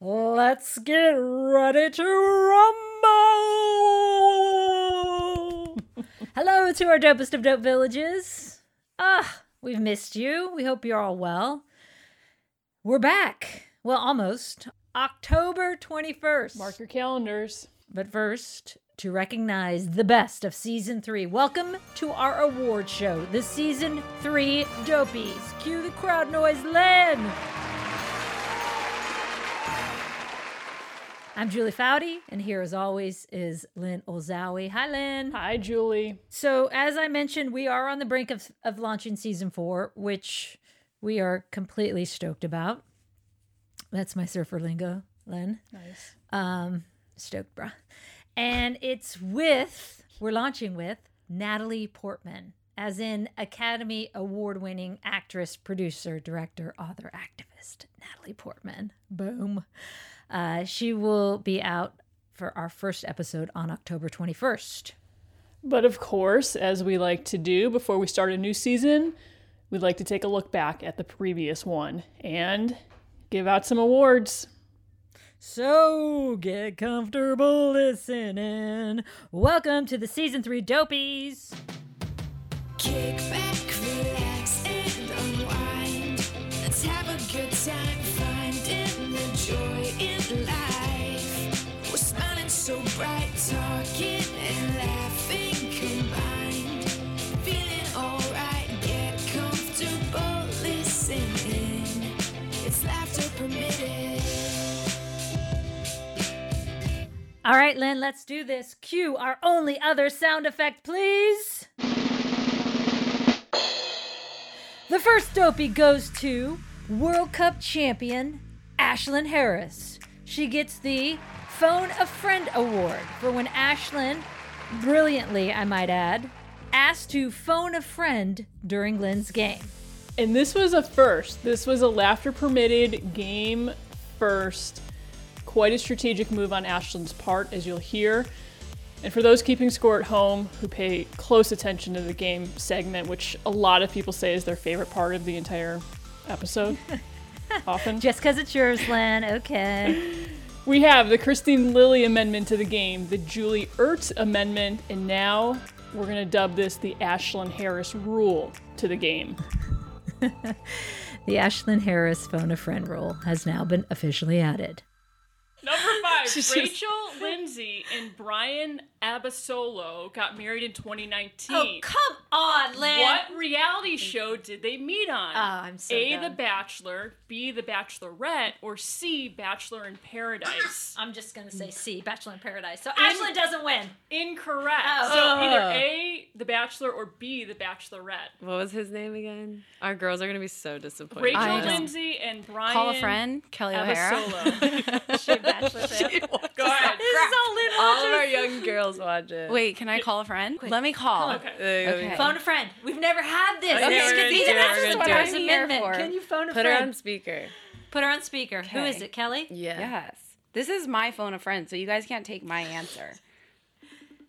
Let's get ready to rumble! Hello to our dopest of dope villages. Ah, we've missed you. We hope you're all well. We're back. Well, almost. October 21st. Mark your calendars. But first, to recognize the best of season three, welcome to our award show, the season three Dopies. Cue the crowd noise, Len! I'm Julie Foudy, and here as always is Lynn Olszowy. Hi, Lynn. Hi, Julie. So, as I mentioned, we are on the brink of, of launching season four, which we are completely stoked about. That's my surfer lingo, Lynn. Nice. Um, stoked, bruh. And it's with, we're launching with Natalie Portman, as in Academy Award winning actress, producer, director, author, activist, Natalie Portman. Boom. Uh, she will be out for our first episode on October 21st. But of course, as we like to do before we start a new season, we'd like to take a look back at the previous one and give out some awards. So get comfortable listening. Welcome to the season three Dopies. Kick back, relax, and unwind. Let's have a good time so bright, talking and laughing combined. Feeling alright, get comfortable listening. It's laughter permitted. All right, Lynn, let's do this. Cue our only other sound effect, please. The first dopey goes to World Cup champion Ashlyn Harris. She gets the Phone a Friend Award for when Ashlyn, brilliantly, I might add, asked to phone a friend during Lynn's game. And this was a first. This was a laughter permitted game first. Quite a strategic move on Ashlyn's part, as you'll hear. And for those keeping score at home who pay close attention to the game segment, which a lot of people say is their favorite part of the entire episode, often. Just because it's yours, Lynn, okay. We have the Kristine Lilly amendment to the game, the Julie Ertz amendment, and now we're going to dub this the Ashlyn Harris rule to the game. The Ashlyn Harris phone a friend rule has now been officially added. Number five, Rachel Lindsay and Bryan Abasolo got married in 2019. Oh, come on, Lynn. What reality show did they meet on? Oh, I'm so A. done. The Bachelor, B. The Bachelorette, or C. Bachelor in Paradise? I'm just gonna say C, mm. Bachelor in Paradise. So Ashlyn doesn't win. Incorrect. Oh. So either Oh. A. The Bachelor, or B. The Bachelorette. What was his name again? Our girls are gonna be so disappointed. Rachel Lindsay and Bryan Call a friend, Kelly O'Hara. Abasolo. She a Bachelor fan. Go ahead. This is all Lynn All of our young girls watch it. Wait, can I call a friend? Let me call. Okay. Okay. Phone a friend. We've never had this. Okay, This we're could gonna be do the it, we're Ashlyn gonna do it. Here amendment. for. Can you phone a friend? Put her on speaker. Put her on speaker. Who Okay. is it, Kelly? Yeah. Yes. This is my phone a friend, so you guys can't take my answer.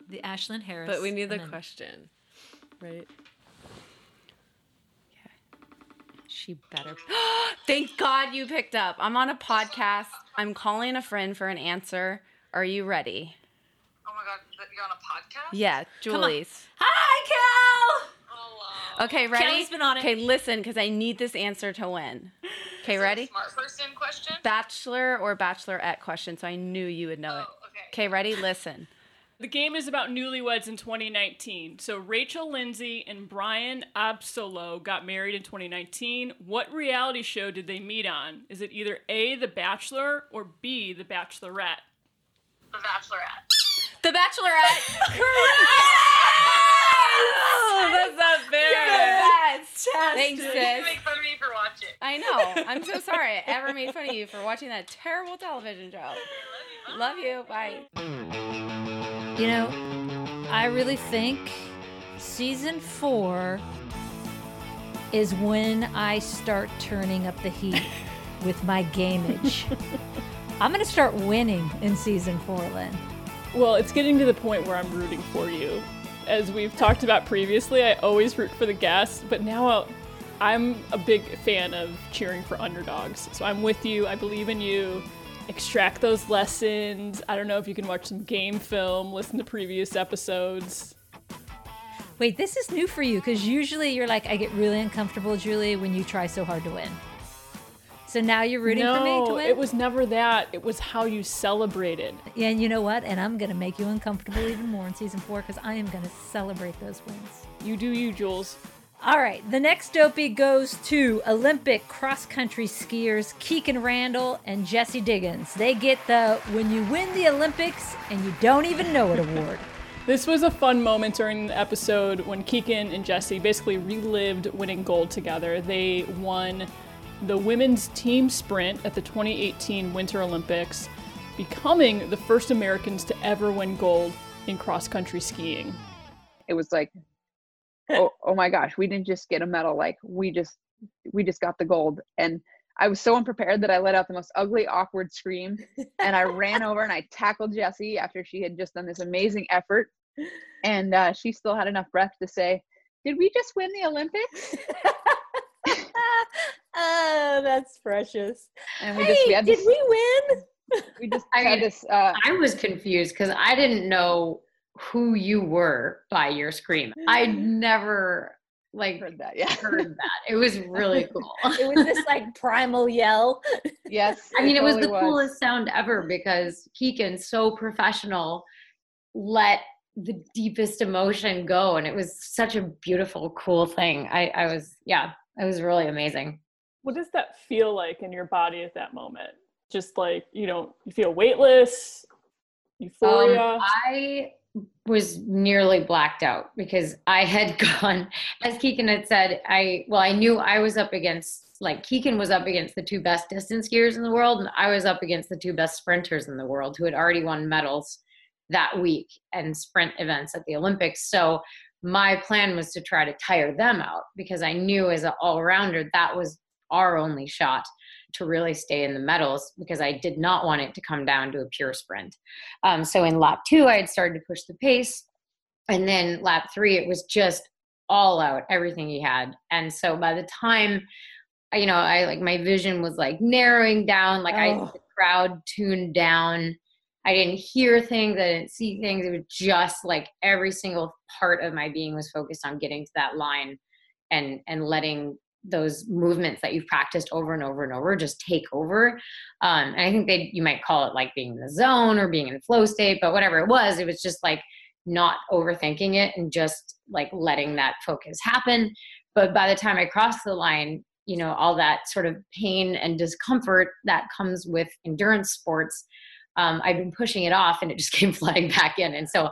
The Ashlyn Harris. But we need the question. Right? She better. Thank God you picked up. I'm on a podcast. I'm calling a friend for an answer. Are you ready? Oh my god, that you're on a podcast? Yeah. Julie's. Hi, Cal. Uh, Okay, ready? Kelly's been on it. Okay, listen, because I need this answer to win. Okay, is ready? Smart person question? Bachelor or bachelorette question, so I knew you would know it. Oh, okay. Okay, ready? Listen. The game is about newlyweds in 2019. So Rachel Lindsay and Bryan Absolo got married in 2019. What reality show did they meet on? Is it either A, The Bachelor, or B, The Bachelorette? The Bachelorette. The Bachelorette. That's not fair. Yes. Thanks, You sis. make fun of me for watching. I know. I'm so sorry I ever made fun of you for watching that terrible television show. Love you. Bye. You know, I really think season four is when I start turning up the heat with my gameage. I'm gonna start winning in season four, Lynn. Well, it's getting to the point where I'm rooting for you. As we've talked about previously, I always root for the guests, but now I'll, I'm a big fan of cheering for underdogs. So I'm with you. I believe in you. extract those lessons. I don't know if you can watch some game film, listen to previous episodes. Wait, this is new for you because usually you're like, I get really uncomfortable, Julie, when you try so hard to win. So now you're rooting no, for me to win? it was never that. It was how you celebrated. Yeah, and you know what? And I'm going to make you uncomfortable even more in season four because I am going to celebrate those wins. You do you, Jules. All right, the next dopey goes to Olympic cross country skiers Kikkan Randall and Jessie Diggins. They get the When You Win the Olympics and You Don't Even Know It award. This was a fun moment during the episode when Kikkan and Jessie basically relived winning gold together. They won the women's team sprint at the 2018 Winter Olympics, becoming the first Americans to ever win gold in cross country skiing. It was like, oh, oh my gosh, we didn't just get a medal. Like we just, we just got the gold. And I was so unprepared that I let out the most ugly, awkward scream. And I ran over and I tackled Jessie after she had just done this amazing effort. And uh, she still had enough breath to say, Did we just win the Olympics? oh, that's precious. And we just, we had this, we win? we just I had mean, this, uh, I was confused because I didn't know who you were by your scream. I'd never like heard that. Yeah. heard that. It was really cool. It was this like primal yell. yes. I mean, it was the totally coolest sound ever because Kikkan, so professional, let the deepest emotion go, and it was such a beautiful, cool thing. I, I was, yeah, it was really amazing. What does that feel like in your body at that moment? Just like, you know, you feel weightless, euphoria. Um, I was nearly blacked out because I had gone, as Kikkan had said, I well, I knew I was up against like Kikkan was up against the two best distance skiers in the world, and I was up against the two best sprinters in the world who had already won medals that week and sprint events at the Olympics. So my plan was to try to tire them out because I knew as an all rounder that was our only shot to really stay in the medals because I did not want it to come down to a pure sprint. Um, so in lap two, I had started to push the pace. And then lap three, it was just all out, everything he had. And so by the time, you know, I like my vision was like narrowing down, like I, Oh. the crowd tuned down. I didn't hear things, I didn't see things. It was just like every single part of my being was focused on getting to that line and and letting those movements that you've practiced over and over and over just take over. Um, and I think they you might call it like being in the zone or being in flow state, but whatever it was, it was just like not overthinking it and just like letting that focus happen. But by the time I crossed the line, you know, all that sort of pain and discomfort that comes with endurance sports, um, I've been pushing it off and it just came flooding back in. And so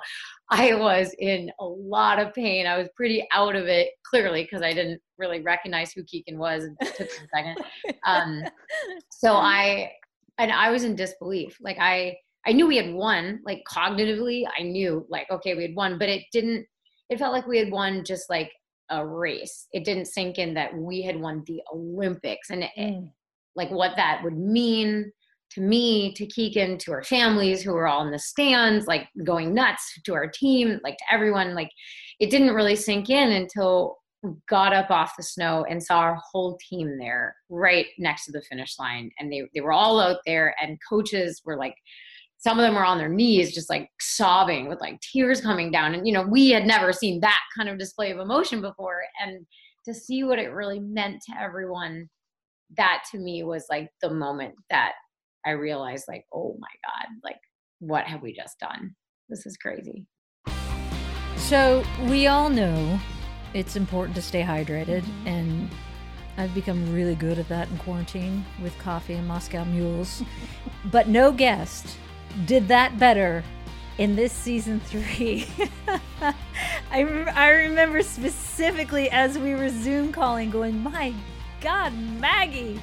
I was in a lot of pain. I was pretty out of it, clearly, because I didn't really recognize who Kikkan was. It took a second. Um, so I, and I was in disbelief. Like I, I knew we had won. Like cognitively, I knew like okay, we had won, but it didn't. It felt like we had won just like a race. It didn't sink in that we had won the Olympics, and it, Mm. like what that would mean to me, to Kikkan, to our families who were all in the stands, like going nuts, to our team, like to everyone. Like it didn't really sink in until we got up off the snow and saw our whole team there right next to the finish line. And they, they were all out there, and coaches were like, some of them were on their knees, just like sobbing with like tears coming down. And, you know, we had never seen that kind of display of emotion before. And to see what it really meant to everyone, that to me was like the moment that I realized, like, oh my God, like, what have we just done? This is crazy. So we all know it's important to stay hydrated, mm-hmm. and I've become really good at that in quarantine with coffee and Moscow mules. but no guest did that better in this season three. I, rem- I remember specifically as we were Zoom calling, going, My God, Maggie,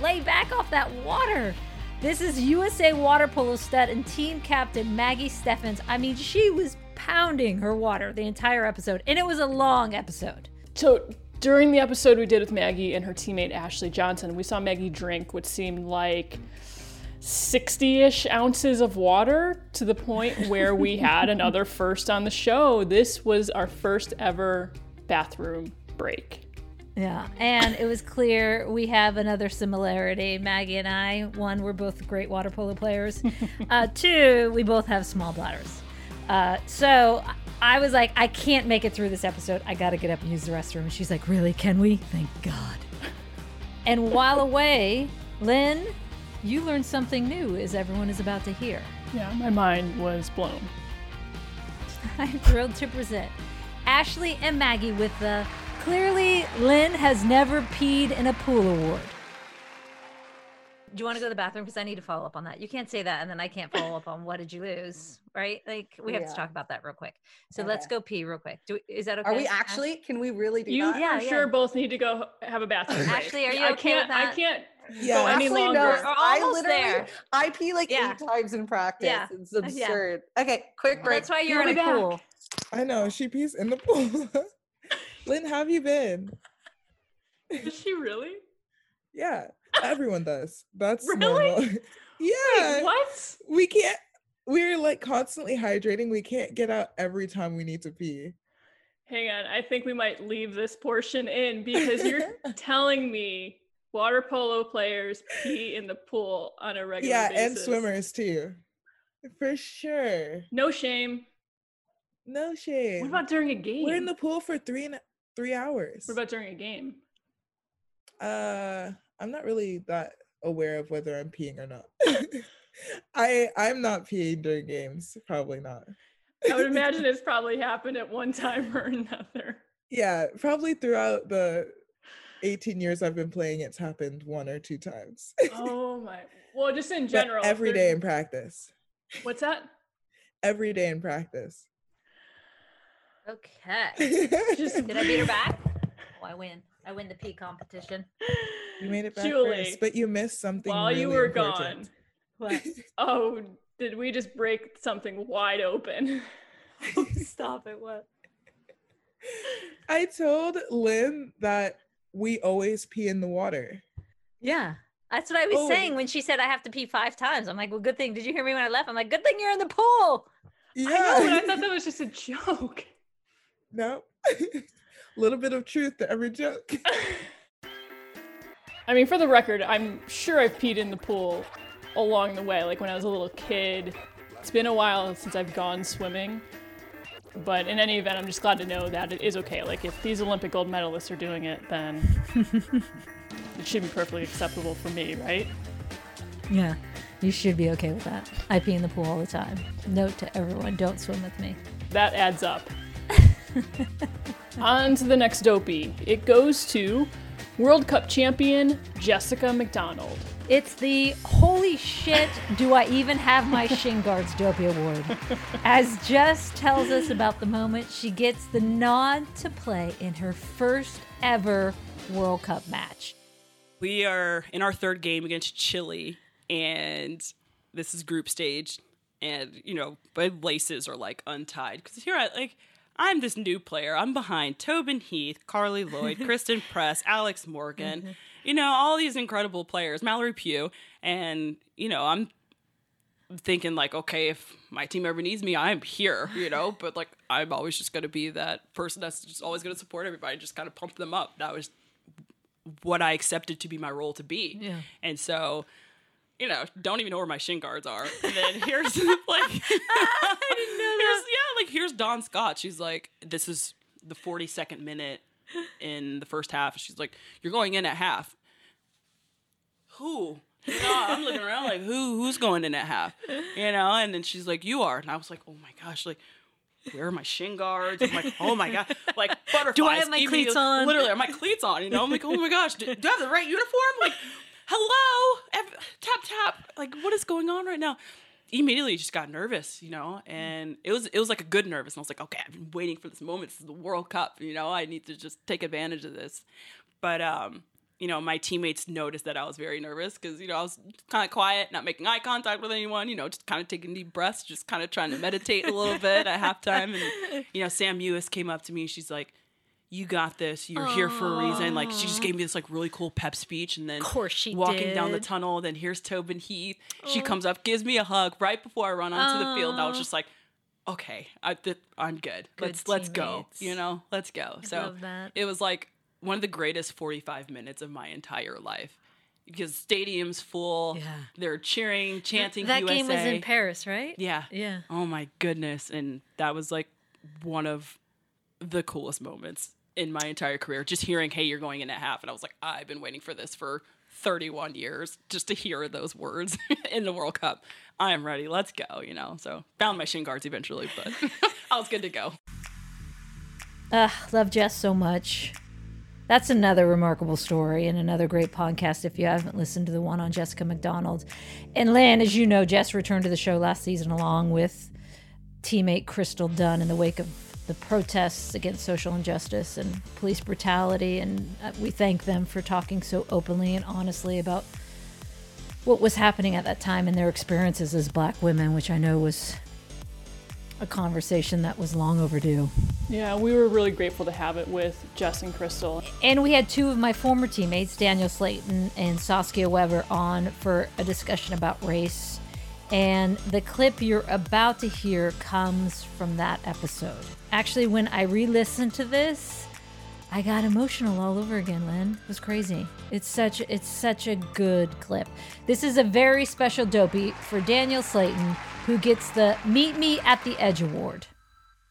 lay back off that water. This is USA Water Polo stud and team captain Maggie Steffens. I mean, she was pounding her water the entire episode, and it was a long episode. So during the episode we did with Maggie and her teammate Ashley Johnson, we saw Maggie drink what seemed like 60 ish ounces of water to the point where we had another first on the show. This was our first ever bathroom break. Yeah, and it was clear we have another similarity. Maggie and I. One, we're both great water polo players. uh, two, we both have small bladders. Uh, so I was like, I can't make it through this episode. I got to get up and use the restroom. And she's like, Really? Can we? Thank God. And while away, Lynn, you learned something new, as everyone is about to hear. Yeah, my mind was blown. I'm thrilled to present Ashley and Maggie with the Clearly Lynn Has Never Peed in a Pool Award. Do you want to go to the bathroom? Because I need to follow up on that. You can't say that, and then I can't follow up on what did you lose, right? Like we have to talk about that real quick. So let's go pee real quick. Do we, is that okay? Are we actually? Can we really do You that? Yeah, for yeah. sure both need to go have a bathroom. break. Ashley, are you I okay can't. I that? can't Yeah. go any Ashley longer. knows. We're I almost literally, there. I pee like Yeah. eight times in practice. Yeah. It's Yeah. absurd. Okay, quick break. That's why you're We'll in be a back. pool. I know she pees in the pool. Lynn, how have you been? Is she really? Yeah, everyone does. That's Really? normal. yeah, Wait, what? we can't. We're like constantly hydrating. We can't get out every time we need to pee. Hang on. I think we might leave this portion in because you're telling me water polo players pee in the pool on a regular yeah, basis. and swimmers too, for sure. No shame. No shame. What about during a game? We're in the pool for three and three hours. What about during a game? Uh, I'm not really that aware of whether I'm peeing or not. I I'm not peeing during games. Probably not. I would imagine it's probably happened at one time or another. Yeah, probably throughout the 18 years I've been playing, it's happened one or two times. Oh my. Well, just in general. every there's- day in practice. What's that? Every day in practice. Okay. Just Did I beat her back? Oh, I win. I win the pee competition. You made it back Julie, first, but you missed something. while you were important. gone. Oh, did we just break something wide open? Stop it. What? I told Lynn that we always pee in the water. Yeah. That's what I was Oh. saying when she said I have to pee five times. I'm like, well, good thing. Did you hear me when I left? I'm like, good thing you're in the pool. Yeah. I know, I thought that was just a joke. No. A little bit of truth to every joke. I mean, for the record, I'm sure I've peed in the pool along the way, like when I was a little kid. It's been a while since I've gone swimming. But in any event, I'm just glad to know that it is okay. Like, if these Olympic gold medalists are doing it, then it should be perfectly acceptable for me, right? Yeah. You should be okay with that. I pee in the pool all the time. Note to everyone don't swim with me. That adds up. On to the next dopey. It goes to World Cup champion Jessica McDonald. It's the holy shit, do I even have my shin guards dopey award? As Jess tells us about the moment she gets the nod to play in her first ever World Cup match. We are in our third game against Chile, and this is group stage, and you know, my laces are like untied because here I like I'm this new player. I'm behind Tobin Heath, Carli Lloyd, Christen Press, Alex Morgan, mm-hmm. you know, all these incredible players, Mallory Pugh, and you know, I'm thinking like, okay, if my team ever needs me, I'm here, you know. But like, I'm always just gonna be that person that's just always gonna support everybody, just kind of pump them up. That was what I accepted to be my role to be. Yeah. And so, you know, don't even know where my shin guards are. And then here's like, here's, yeah, like here's Dawn Scott. She's like, this is the 42nd minute in the first half. She's like, you're going in at half. Who? You oh, know, I'm looking around like, who? Who's going in at half? You know, and then she's like, you are. And I was like, oh my gosh, like. Where are my shin guards? I'm like, oh my god, like butterflies. Do I have my cleats on? Literally, are my cleats on? You know, I'm like, oh my gosh, do, do I have the right uniform? Like, hello, tap tap. Like, what is going on right now? Immediately, just got nervous, you know, and it was it was like a good nervous. And I was like, okay, I've been waiting for this moment. This is the World Cup, you know. I need to just take advantage of this. But um, you know, my teammates noticed that I was very nervous because you know I was kind of quiet, not making eye contact with anyone. You know, just kind of taking deep breaths, just kind of trying to meditate a little bit at halftime. And you know, Sam Mewis came up to me. She's like, "You got this. You're here for a reason." Like she just gave me this like really cool pep speech, and then Of course she walking down the tunnel. Then here's Tobin Heath. She comes up, gives me a hug right before I run onto the field. And I was just like. Okay, I, th- I'm good. Good let's let's go. You know, let's go. So love that. it was like one of the greatest 45 minutes of my entire life because stadium's full. Yeah. They're cheering, chanting that USA. game was in Paris, right? Yeah. Yeah. Oh my goodness. And that was like one of the coolest moments in my entire career. Just hearing, hey, you're going in at half. And I was like, I've been waiting for this for 31 years just to hear those words in the World Cup. I am ready. Let's go, you know? So found my shin guards eventually, but I was good to go. Ugh, love Jess so much. That's another remarkable story and another great podcast if you haven't listened to the one on Jessica McDonald. And Lynn, as you know, Jess returned to the show last season along with teammate Crystal Dunn in the wake of the protests against social injustice and police brutality. And uh, we thank them for talking so openly and honestly about what was happening at that time and their experiences as black women, which I know was a conversation that was long overdue. Yeah, we were really grateful to have it with Jess and Crystal. And we had two of my former teammates, Danielle Slaton and Saskia Webber, on for a discussion about race. And the clip you're about to hear comes from that episode. Actually, when I re listened to this, I got emotional all over again, Lynn. It was crazy. It's such it's such a good clip. This is a very special dopey for Danielle Slaton, who gets the Meet Me at the Edge award.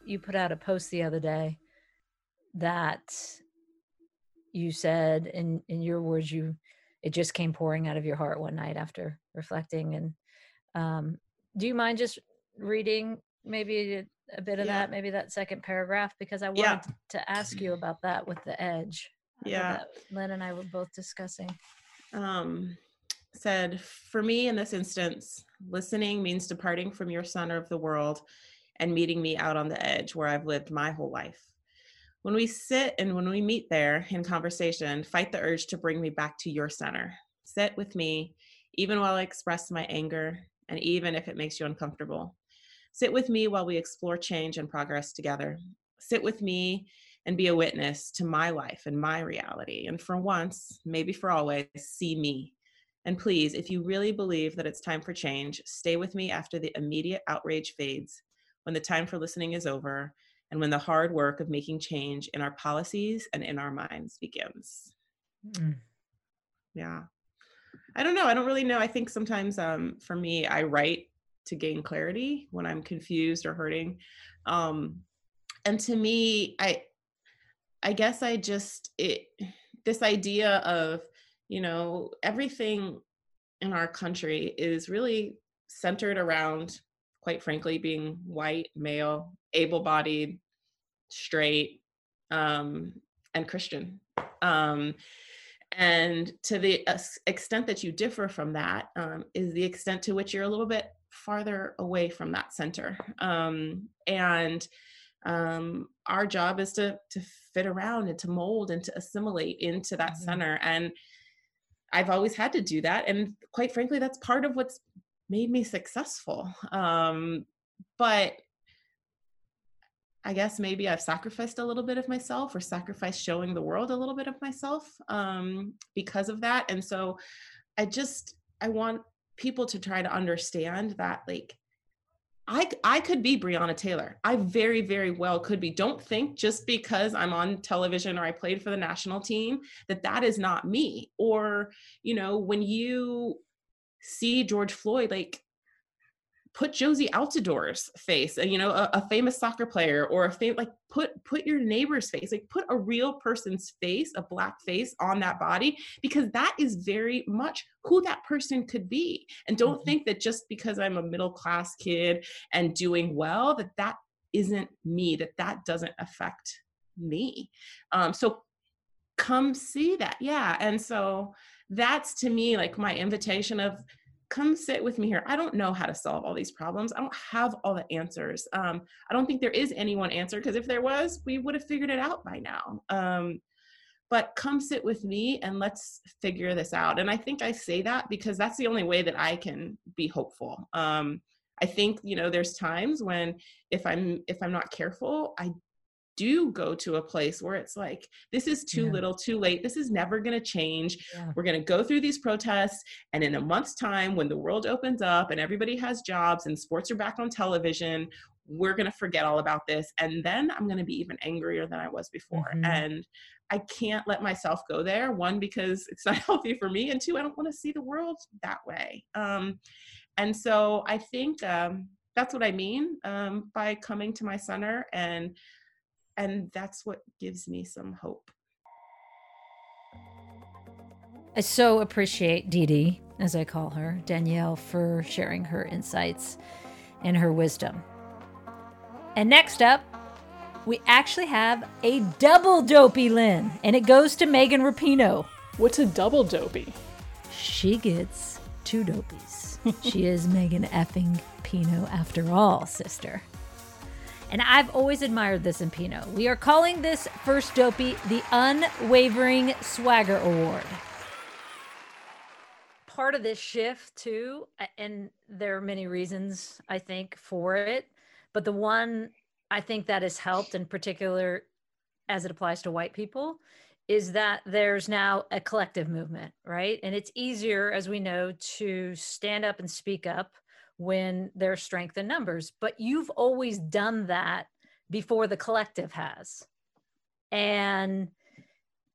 You put out a post the other day that you said in in your words you it just came pouring out of your heart one night after reflecting and um do you mind just reading maybe a, bit of Yeah. that maybe that second paragraph because i wanted Yeah. to ask you about that with the edge Yeah. lynn and i were both discussing um, said, For me in this instance, listening means departing from your center of the world and meeting me out on the edge where I've lived my whole life. When we sit and when we meet there in conversation, fight the urge to bring me back to your center. Sit with me, even while I express my anger, and even if it makes you uncomfortable. Sit with me while we explore change and progress together. Sit with me and be a witness to my life and my reality. And for once, maybe for always, see me. And please, if you really believe that it's time for change, stay with me after the immediate outrage fades, when the time for listening is over, and when the hard work of making change in our policies and in our minds begins. Mm. Yeah. I don't know. I don't really know. I think sometimes um, for me, I write to gain clarity when I'm confused or hurting. Um, and to me, I, I guess I just it this idea of you know everything in our country is really centered around quite frankly being white male able-bodied straight um, and christian um, and to the extent that you differ from that um, is the extent to which you're a little bit farther away from that center. Um, and um, our job is to to fit around and to mold and to assimilate into that center. And i've always had to do that. And quite frankly that's part of what's made me successful. Um, but i guess maybe i've sacrificed a little bit of myself or sacrificed showing the world a little bit of myself um, because of that and so i just i want people to try to understand that like I, I could be Breonna Taylor. I very, very well could be. Don't think just because I'm on television or I played for the national team that that is not me. Or, you know, when you see George Floyd, like put Jozy Altidore's face, uh, you know, a, a famous soccer player or a fam- like put put your neighbor's face, like put a real person's face, a black face on that body because that is very much who that person could be. And don't think that just because I'm a middle class kid and doing well that that isn't me, that that doesn't affect me. Um, so come see that, yeah. And so that's to me like my invitation of come sit with me here. I don't know how to solve all these problems. I don't have all the answers. Um, I don't think there is any one answer because if there was, we would have figured it out by now. Um, but come sit with me and let's figure this out. And I think I say that because that's the only way that I can be hopeful. Um, I think you know there's times when if I'm if I'm not careful, I do go to a place where it's like this is too Yeah. little too late this is never going to change Yeah. we're going to go through these protests and in a month's time when the world opens up and everybody has jobs and sports are back on television we're going to forget all about this and then i'm going to be even angrier than i was before Mhm. and i can't let myself go there one because it's not healthy for me and two i don't want to see the world that way um, and so i think um, that's what i mean um, by coming to my center and and that's what gives me some hope I so appreciate Dee Dee, as I call her, Danielle, for sharing her insights and her wisdom. And next up, we actually have a double dopey Lynn, and it goes to Megan Rapinoe. What's a double dopey? She gets two dopies. she is Megan effing Pinoe after all, sister. And I've always admired this in Pinoe. We are calling this first dopey the Unwavering Swagger Award. Part of this shift, too, and there are many reasons I think for it, but the one I think that has helped in particular as it applies to white people is that there's now a collective movement, right? And it's easier, as we know, to stand up and speak up when there's strength in numbers. But you've always done that before the collective has and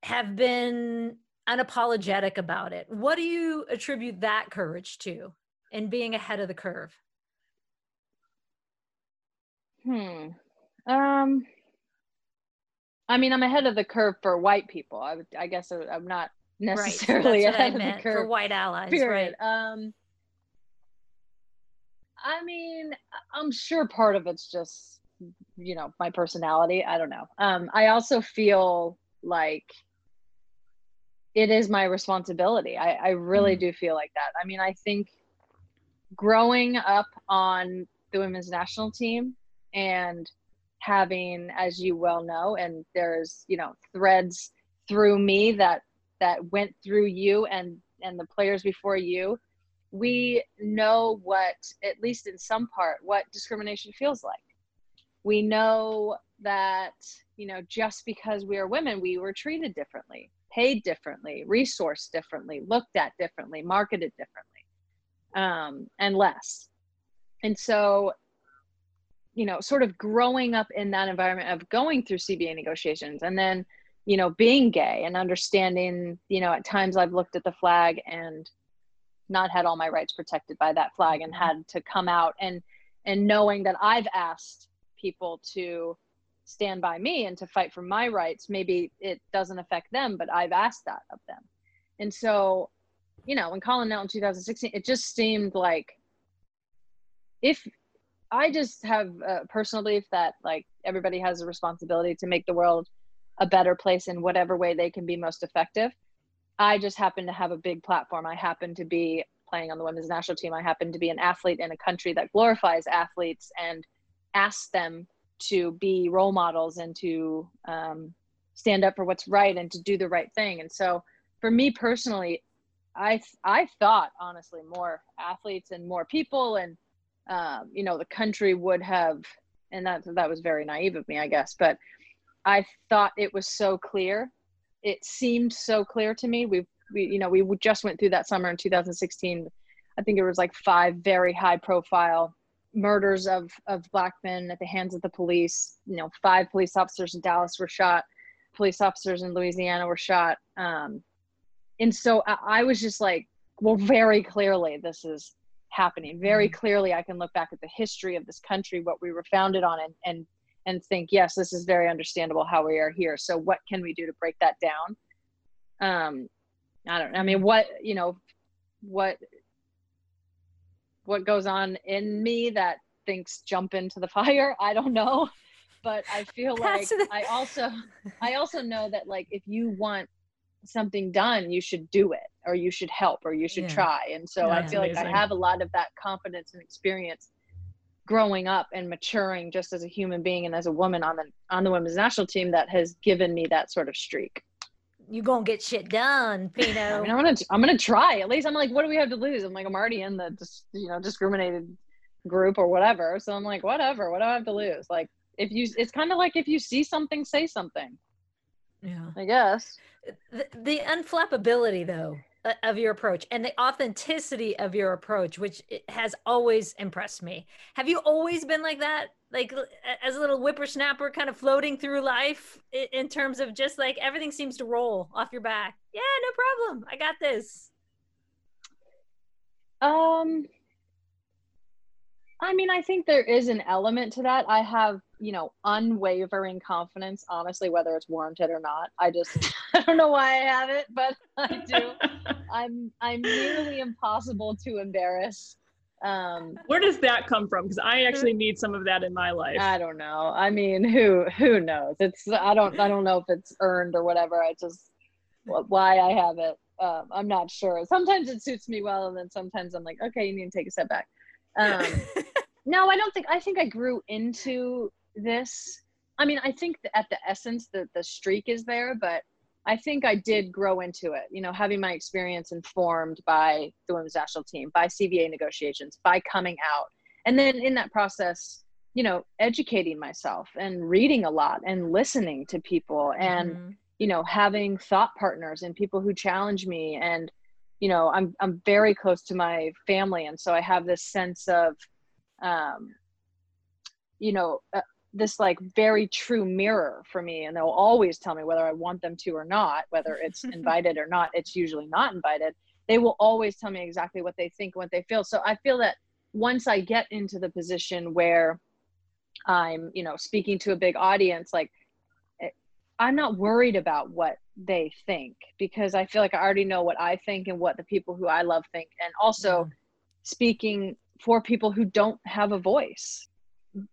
have been unapologetic about it. What do you attribute that courage to and being ahead of the curve? Hmm. Um. I mean, I'm ahead of the curve for white people. I I guess I- I'm not necessarily I ahead of meant, the for white allies, Period. Um. I mean, I'm sure part of it's just, you know, my personality. I don't know. Um. I also feel like it is my responsibility. I, I really do feel like that. I mean, I think growing up on the women's national team and having as you well know and there's you know threads through me that that went through you and and the players before you we know what at least in some part what discrimination feels like. We know that you know just because we are women we were treated differently paid differently resourced differently looked at differently marketed differently um, and less. And so you know sort of growing up in that environment of going through cba negotiations and then you know being gay and understanding you know at times i've looked at the flag and not had all my rights protected by that flag and had to come out and and knowing that i've asked people to stand by me and to fight for my rights maybe it doesn't affect them but i've asked that of them and so you know when calling out in 2016 it just seemed like if I just have a personal belief that like everybody has a responsibility to make the world a better place in whatever way they can be most effective. I just happen to have a big platform. I happen to be playing on the women's national team. I happen to be an athlete in a country that glorifies athletes and asks them to be role models and to um, stand up for what's right and to do the right thing. And so, for me personally, I I thought honestly more athletes and more people and um, you know the country would have and that that was very naive of me i guess but i thought it was so clear it seemed so clear to me. We we you know we just went through that summer in 2016 i think it was like five very high profile murders of of black men at the hands of the police. You know five police officers in dallas were shot. Police officers in louisiana were shot. Um, and so I, I was just like well very clearly this is happening. Very clearly i can look back at the history of this country what we were founded on and and and think yes this is very understandable how we are here. So what can we do to break that down? Um i don't i mean what you know what what goes on in me that thinks jump into the fire? I don't know. But i feel like i also i also know that like if you want something done you should do it or you should help or you should Yeah. try. And so i That's feel like i have a lot of that confidence and experience growing up and maturing just as a human being and as a woman on the on the women's national team that has given me that sort of streak You gonna get shit done, I mean, I'm gonna I'm gonna try. At least I'm like, what do we have to lose? I'm like, I'm already in the dis, you know discriminated group or whatever. So I'm like, whatever. What do I have to lose? Like, if you, it's kind of like if you see something, say something. yeah. I guess. The, the unflappability though of your approach and the authenticity of your approach, which has always impressed me. Have you always been like that? Like as a little whippersnapper, kind of floating through life in terms of just like everything seems to roll off your back. Yeah, no problem. I got this. Um, I mean, I think there is an element to that. I have, you know, unwavering confidence, honestly, whether it's warranted or not. I just, I don't know why I have it, but I do. I'm, I'm nearly impossible to embarrass. Um, Where does that come from? Because I actually need some of that in my life. I don't know. I mean, who, who knows? It's, I don't, I don't know if it's earned or whatever. I just, why I have it. Um, I'm not sure. Sometimes it suits me well, and then sometimes I'm like, okay, you need to take a step back. Um, no, I don't think. I think I grew into this. I mean, I think at the essence, the the streak is there, but I think I did grow into it. You know, having my experience informed by the women's national team, by CBA negotiations, by coming out, and then in that process, you know, educating myself and reading a lot and listening to people and Mhm. you know having thought partners and people who challenge me and you know i'm i'm very close to my family and so i have this sense of um you know uh, this like very true mirror for me and they'll always tell me whether i want them to or not whether it's invited or not it's usually not invited they will always tell me exactly what they think what they feel so i feel that once i get into the position where i'm you know speaking to a big audience like eh, I'm not worried about what they think because I feel like I already know what I think and what the people who I love think. And also mm-hmm. speaking for people who don't have a voice.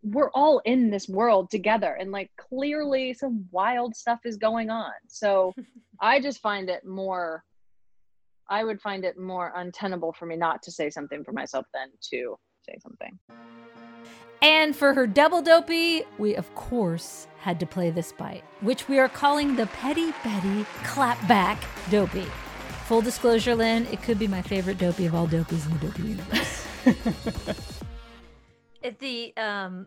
We're all in this world together and like clearly some wild stuff is going on. So I just find it more I would find it more untenable for me not to say something for myself than to say something. And for her double dopey, we of course had to play this bite, which we are calling the Petty Betty Clapback Dopey. Full disclosure, Lynn, it could be my favorite dopey of all dopies in the dopey universe. At the um,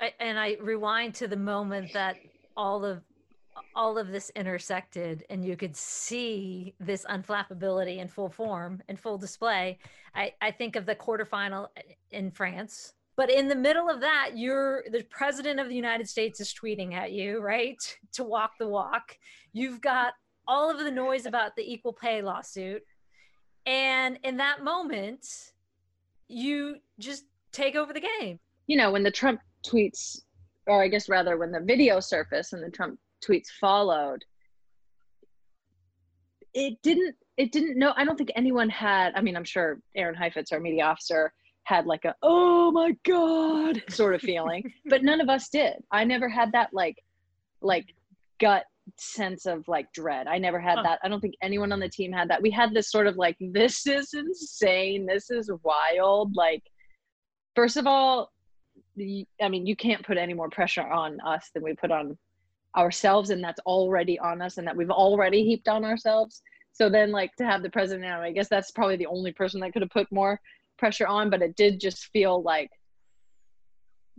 I, and I rewind to the moment that all of all of this intersected and you could see this unflappability in full form in full display. I, I think of the quarterfinal in france but in the middle of that you're the president of the united states is tweeting at you right? To walk the walk. You've got all of the noise about the equal pay lawsuit. And in that moment you just take over the game you know, when the Trump tweets, or I guess rather when the video surfaced and the Trump tweets followed, it didn't, it didn't know, I don't think anyone had, I mean, I'm sure Aaron Heifetz, our media officer, had like a, oh my God sort of feeling, but none of us did. I never had that like, like gut sense of like dread. I never had that. I don't think anyone on the team had that. We had this sort of like, this is insane. This is wild. Like, first of all, I mean, you can't put any more pressure on us than we put on ourselves, and that's already on us, and that we've already heaped on ourselves. So then, like to have the president now, I guess that's probably the only person that could have put more pressure on. But it did just feel like,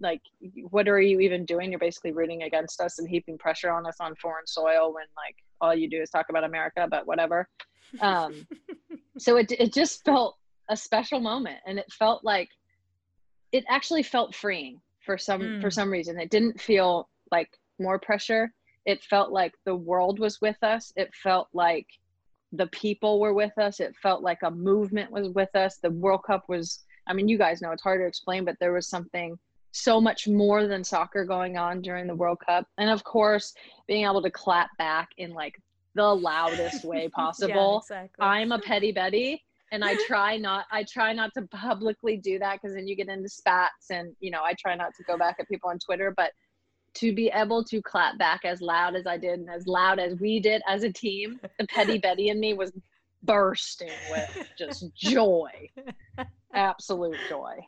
like, what are you even doing? You're basically rooting against us and heaping pressure on us on foreign soil when like all you do is talk about America. But whatever. Um, so it it just felt a special moment, and it felt like it actually felt freeing for some for Mm. some reason. It didn't feel like more pressure. It felt like the world was with us. It felt like the people were with us. It felt like a movement was with us. The world cup was i mean you guys know it's hard to explain but there was something so much more than soccer going on during the world cup. And of course being able to clap back in like the loudest way possible. exactly. i'm a petty betty and I try not I try not to publicly do that because then you get into spats and you know I try not to go back at people on Twitter but to be able to clap back as loud as I did and as loud as we did as a team the petty Betty in me was bursting with just joy absolute joy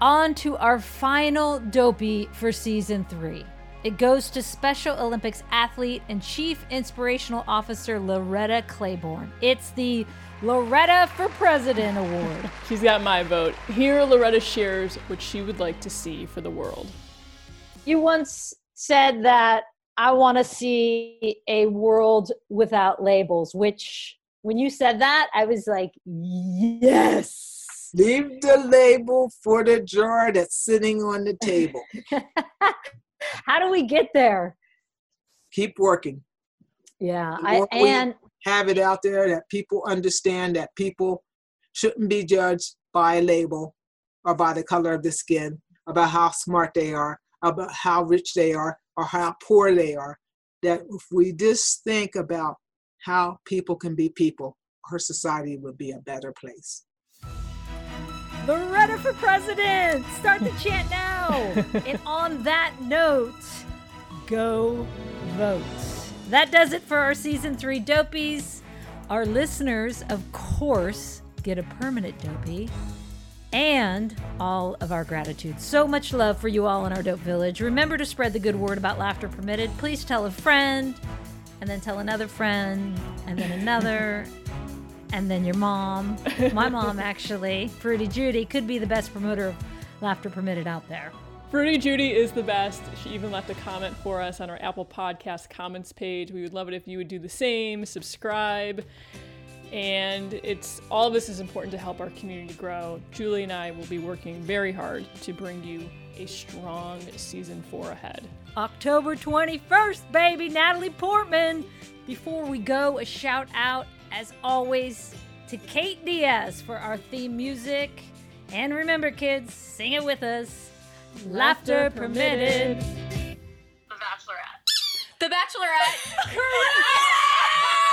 On to our final dopey for season three. It goes to Special Olympics athlete and Chief Inspirational Officer Loretta Claiborne. It's the Loretta for President Award. She's got my vote. Here, Loretta shares what she would like to see for the world. You once said that I want to see a world without labels, which when you said that, I was like, yes. Leave the label for the jar that's sitting on the table. How do we get there? Keep working. Yeah, The I more and have it out there that people understand that people shouldn't be judged by a label or by the color of the skin, about how smart they are, about how rich they are, or how poor they are. That if we just think about how people can be people, our society would be a better place. Loretta for president! Start the chant now! and on that note, go vote. That does it for our season three dopies. Our listeners, of course, get a permanent dopey and all of our gratitude. So much love for you all in our dope village. Remember to spread the good word about laughter permitted. Please tell a friend, and then tell another friend, and then another, and then your mom. My mom, actually, Fruity Judy, could be the best promoter of laughter permitted out there. Fruity Judy is the best. She even left a comment for us on our Apple Podcast comments page. We would love it if you would do the same, subscribe. And it's all of this is important to help our community grow. Julie and I will be working very hard to bring you a strong season four ahead. October 21st, baby, Natalie Portman. Before we go, a shout out, as always, to Kate Diaz for our theme music. And remember, kids, sing it with us. Laughter permitted. The Bachelorette. The Bachelorette. Correct.